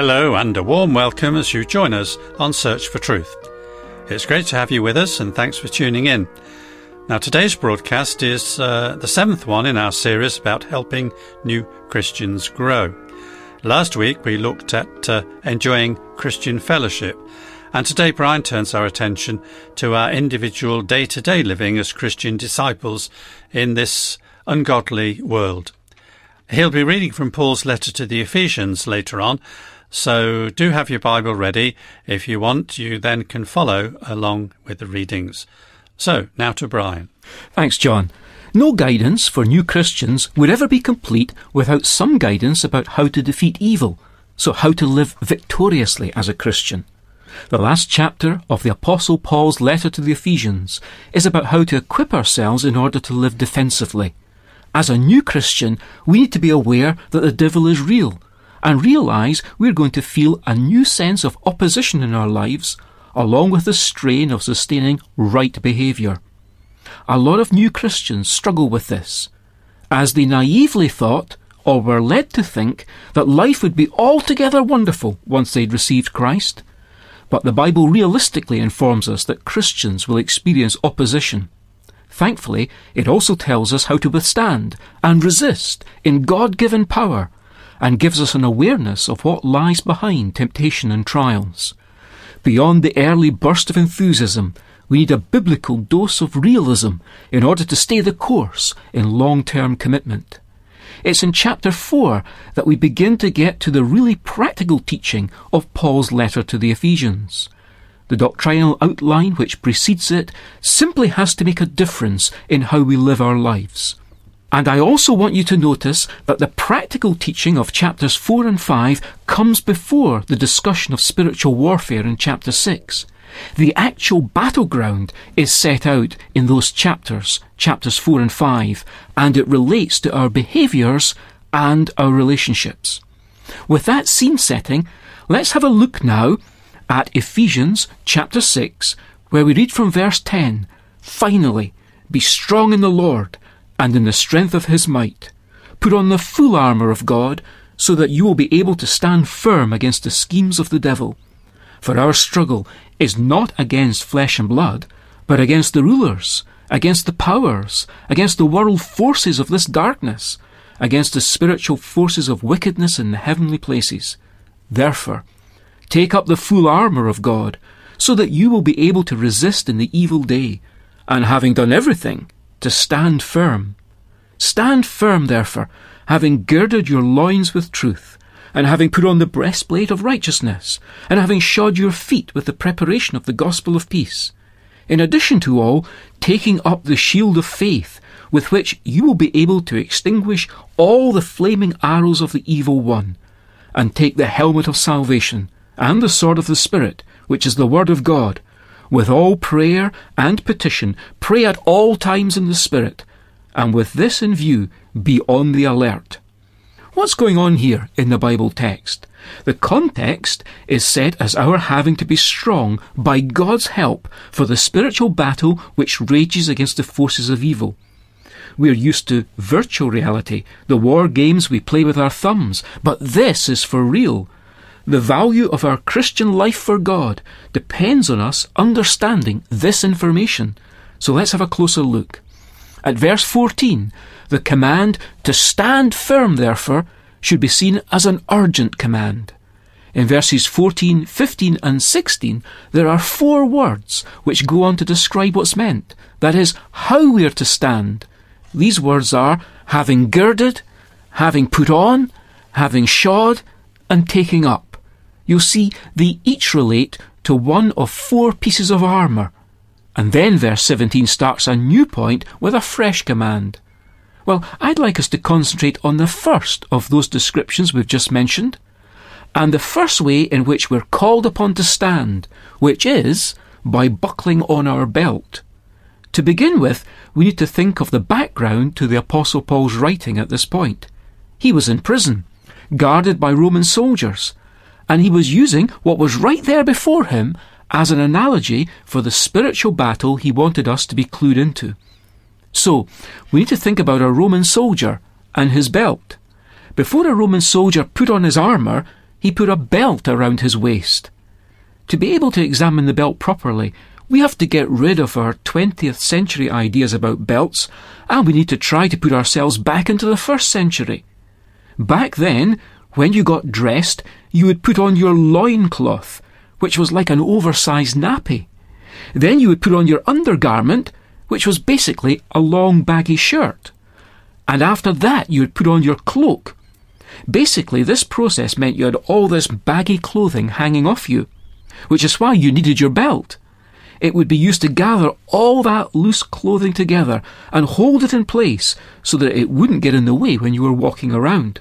Hello, and a warm welcome as you join us on Search for Truth. It's great to have you with us, and thanks for tuning in. Now, today's broadcast is uh, the seventh one in our series about helping new Christians grow. Last week we looked at uh, enjoying Christian fellowship, and today Brian turns our attention to our individual day to day living as Christian disciples in this ungodly world. He'll be reading from Paul's letter to the Ephesians later on, so do have your Bible ready. If you want, you then can follow along with the readings. So, now to Brian. Thanks, John. No guidance for new Christians would ever be complete without some guidance about how to defeat evil, so how to live victoriously as a Christian. The last chapter of the Apostle Paul's letter to the Ephesians is about how to equip ourselves in order to live defensively. As a new Christian, we need to be aware that the devil is real and realize we're going to feel a new sense of opposition in our lives, along with the strain of sustaining right behaviour. A lot of new Christians struggle with this, as they naively thought, or were led to think, that life would be altogether wonderful once they'd received Christ. But the Bible realistically informs us that Christians will experience opposition. Thankfully, it also tells us how to withstand and resist in God given power and gives us an awareness of what lies behind temptation and trials. Beyond the early burst of enthusiasm, we need a biblical dose of realism in order to stay the course in long term commitment. It's in chapter 4 that we begin to get to the really practical teaching of Paul's letter to the Ephesians. The doctrinal outline which precedes it simply has to make a difference in how we live our lives. And I also want you to notice that the practical teaching of chapters 4 and 5 comes before the discussion of spiritual warfare in chapter 6. The actual battleground is set out in those chapters, chapters 4 and 5, and it relates to our behaviours and our relationships. With that scene setting, let's have a look now at Ephesians chapter 6, where we read from verse 10 Finally, be strong in the Lord and in the strength of his might. Put on the full armour of God, so that you will be able to stand firm against the schemes of the devil. For our struggle is not against flesh and blood, but against the rulers, against the powers, against the world forces of this darkness, against the spiritual forces of wickedness in the heavenly places. Therefore, take up the full armour of God, so that you will be able to resist in the evil day, and having done everything, to stand firm. Stand firm, therefore, having girded your loins with truth, and having put on the breastplate of righteousness, and having shod your feet with the preparation of the gospel of peace. In addition to all, taking up the shield of faith, with which you will be able to extinguish all the flaming arrows of the evil one, and take the helmet of salvation, and the sword of the Spirit, which is the word of God, with all prayer and petition, pray at all times in the Spirit, and with this in view, be on the alert. What's going on here in the Bible text? The context is set as our having to be strong by God's help for the spiritual battle which rages against the forces of evil. We're used to virtual reality, the war games we play with our thumbs, but this is for real. The value of our Christian life for God depends on us understanding this information. So let's have a closer look. At verse 14, the command to stand firm, therefore, should be seen as an urgent command. In verses 14, 15, and 16, there are four words which go on to describe what's meant. That is, how we are to stand. These words are having girded, having put on, having shod, and taking up you'll see they each relate to one of four pieces of armour. And then verse 17 starts a new point with a fresh command. Well, I'd like us to concentrate on the first of those descriptions we've just mentioned, and the first way in which we're called upon to stand, which is by buckling on our belt. To begin with, we need to think of the background to the Apostle Paul's writing at this point. He was in prison, guarded by Roman soldiers, and he was using what was right there before him as an analogy for the spiritual battle he wanted us to be clued into. So, we need to think about a Roman soldier and his belt. Before a Roman soldier put on his armour, he put a belt around his waist. To be able to examine the belt properly, we have to get rid of our 20th century ideas about belts, and we need to try to put ourselves back into the first century. Back then, when you got dressed, you would put on your loincloth, which was like an oversized nappy. Then you would put on your undergarment, which was basically a long baggy shirt. And after that, you would put on your cloak. Basically, this process meant you had all this baggy clothing hanging off you, which is why you needed your belt. It would be used to gather all that loose clothing together and hold it in place so that it wouldn't get in the way when you were walking around.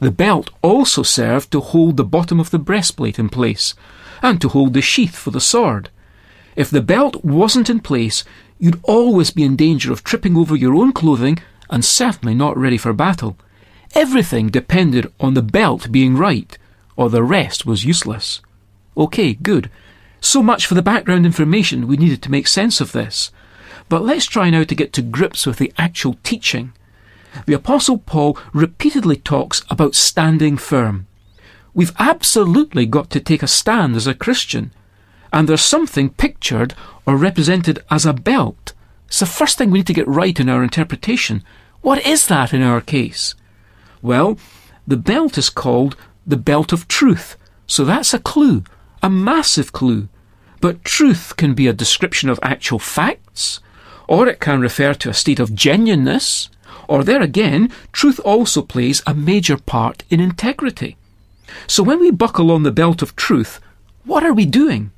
The belt also served to hold the bottom of the breastplate in place and to hold the sheath for the sword. If the belt wasn't in place, you'd always be in danger of tripping over your own clothing and certainly not ready for battle. Everything depended on the belt being right, or the rest was useless. OK, good. So much for the background information we needed to make sense of this. But let's try now to get to grips with the actual teaching. The Apostle Paul repeatedly talks about standing firm. We've absolutely got to take a stand as a Christian, and there's something pictured or represented as a belt. It's the first thing we need to get right in our interpretation. What is that in our case? Well, the belt is called the belt of truth, so that's a clue a massive clue. But truth can be a description of actual facts, or it can refer to a state of genuineness, or there again, truth also plays a major part in integrity. So when we buckle on the belt of truth, what are we doing?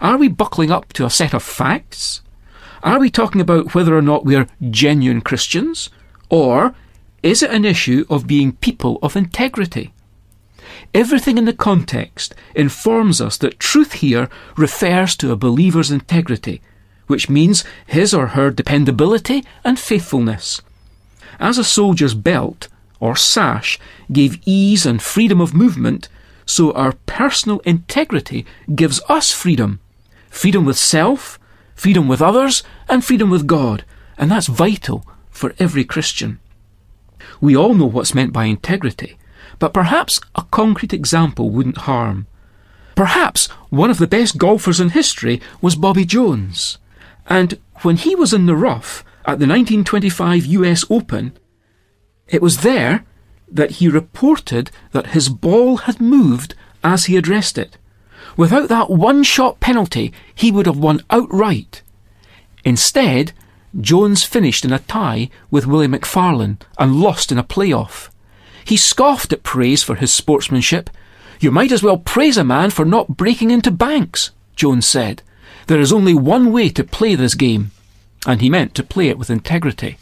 Are we buckling up to a set of facts? Are we talking about whether or not we're genuine Christians? Or is it an issue of being people of integrity? Everything in the context informs us that truth here refers to a believer's integrity, which means his or her dependability and faithfulness. As a soldier's belt, or sash, gave ease and freedom of movement, so our personal integrity gives us freedom. Freedom with self, freedom with others, and freedom with God. And that's vital for every Christian. We all know what's meant by integrity. But perhaps a concrete example wouldn't harm. Perhaps one of the best golfers in history was Bobby Jones. And when he was in the rough at the 1925 US Open, it was there that he reported that his ball had moved as he addressed it. Without that one shot penalty, he would have won outright. Instead, Jones finished in a tie with Willie Macfarlane and lost in a playoff. He scoffed at praise for his sportsmanship. You might as well praise a man for not breaking into banks, Jones said. There is only one way to play this game. And he meant to play it with integrity.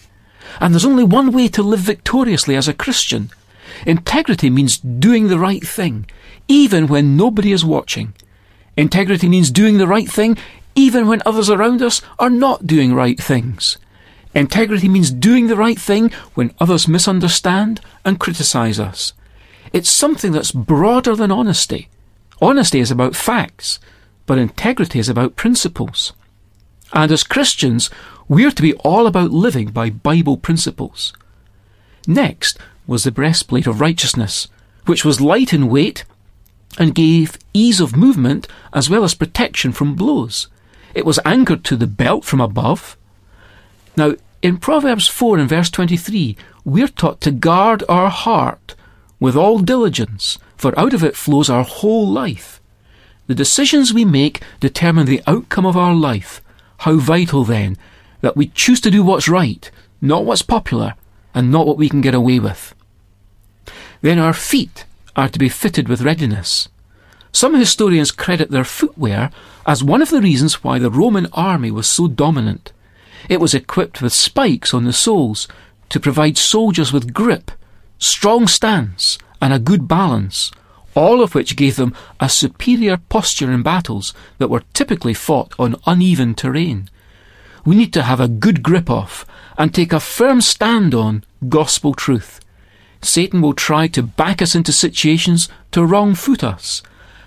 And there's only one way to live victoriously as a Christian. Integrity means doing the right thing, even when nobody is watching. Integrity means doing the right thing, even when others around us are not doing right things. Integrity means doing the right thing when others misunderstand and criticize us. It's something that's broader than honesty. Honesty is about facts, but integrity is about principles. And as Christians, we're to be all about living by Bible principles. Next was the breastplate of righteousness, which was light in weight and gave ease of movement as well as protection from blows. It was anchored to the belt from above. Now, in Proverbs 4 and verse 23, we're taught to guard our heart with all diligence, for out of it flows our whole life. The decisions we make determine the outcome of our life. How vital, then, that we choose to do what's right, not what's popular, and not what we can get away with. Then our feet are to be fitted with readiness. Some historians credit their footwear as one of the reasons why the Roman army was so dominant. It was equipped with spikes on the soles to provide soldiers with grip, strong stance, and a good balance, all of which gave them a superior posture in battles that were typically fought on uneven terrain. We need to have a good grip off and take a firm stand on gospel truth. Satan will try to back us into situations to wrong foot us.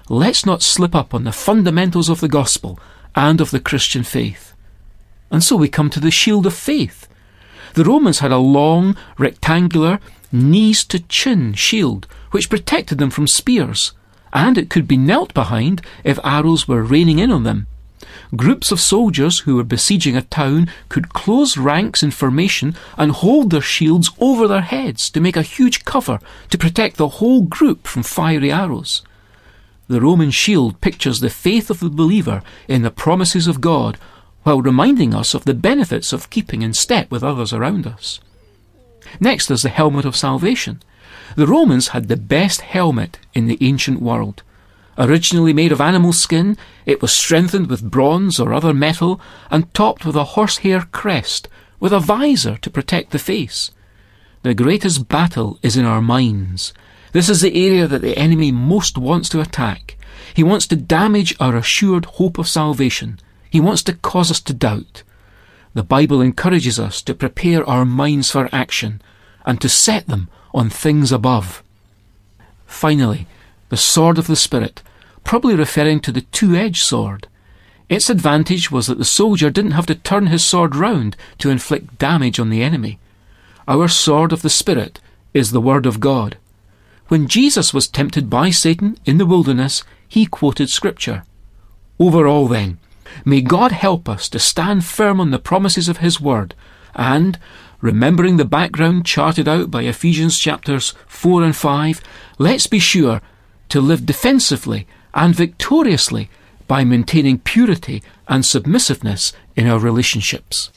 Let's not slip up on the fundamentals of the gospel and of the Christian faith. And so we come to the shield of faith. The Romans had a long, rectangular, knees to chin shield, which protected them from spears, and it could be knelt behind if arrows were raining in on them. Groups of soldiers who were besieging a town could close ranks in formation and hold their shields over their heads to make a huge cover to protect the whole group from fiery arrows. The Roman shield pictures the faith of the believer in the promises of God while reminding us of the benefits of keeping in step with others around us. Next, there's the helmet of salvation. The Romans had the best helmet in the ancient world. Originally made of animal skin, it was strengthened with bronze or other metal and topped with a horsehair crest with a visor to protect the face. The greatest battle is in our minds. This is the area that the enemy most wants to attack. He wants to damage our assured hope of salvation. He wants to cause us to doubt. The Bible encourages us to prepare our minds for action and to set them on things above. Finally, the sword of the Spirit, probably referring to the two edged sword. Its advantage was that the soldier didn't have to turn his sword round to inflict damage on the enemy. Our sword of the Spirit is the Word of God. When Jesus was tempted by Satan in the wilderness, he quoted Scripture. Overall, then, May God help us to stand firm on the promises of His Word and, remembering the background charted out by Ephesians chapters 4 and 5, let's be sure to live defensively and victoriously by maintaining purity and submissiveness in our relationships.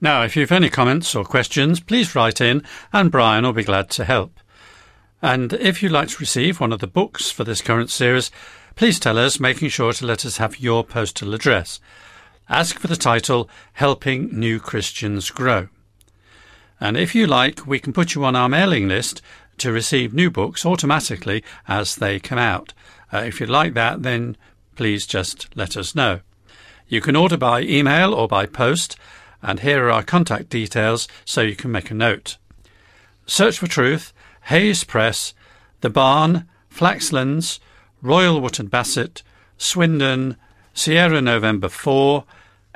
Now, if you've any comments or questions, please write in and Brian will be glad to help. And if you'd like to receive one of the books for this current series, please tell us, making sure to let us have your postal address. Ask for the title Helping New Christians Grow. And if you like, we can put you on our mailing list to receive new books automatically as they come out. Uh, if you'd like that, then please just let us know. You can order by email or by post and here are our contact details so you can make a note. Search for Truth, Hayes Press, The Barn, Flaxlands, Royal Wootton Bassett, Swindon, Sierra November 4,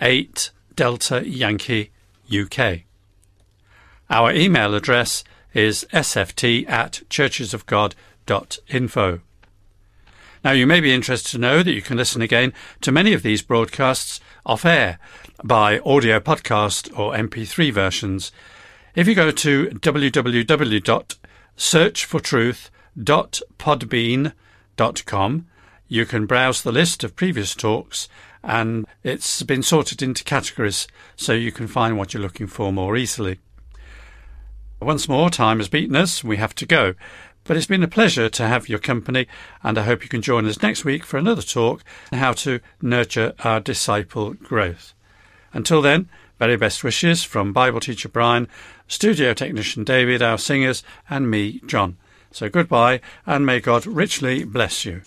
8, Delta Yankee, UK. Our email address is sft at churchesofgod.info. Now, you may be interested to know that you can listen again to many of these broadcasts off air by audio podcast or MP3 versions. If you go to www.searchfortruth.podbean.com, you can browse the list of previous talks and it's been sorted into categories so you can find what you're looking for more easily. Once more, time has beaten us. We have to go. But it's been a pleasure to have your company, and I hope you can join us next week for another talk on how to nurture our disciple growth. Until then, very best wishes from Bible teacher Brian, studio technician David, our singers, and me, John. So goodbye, and may God richly bless you.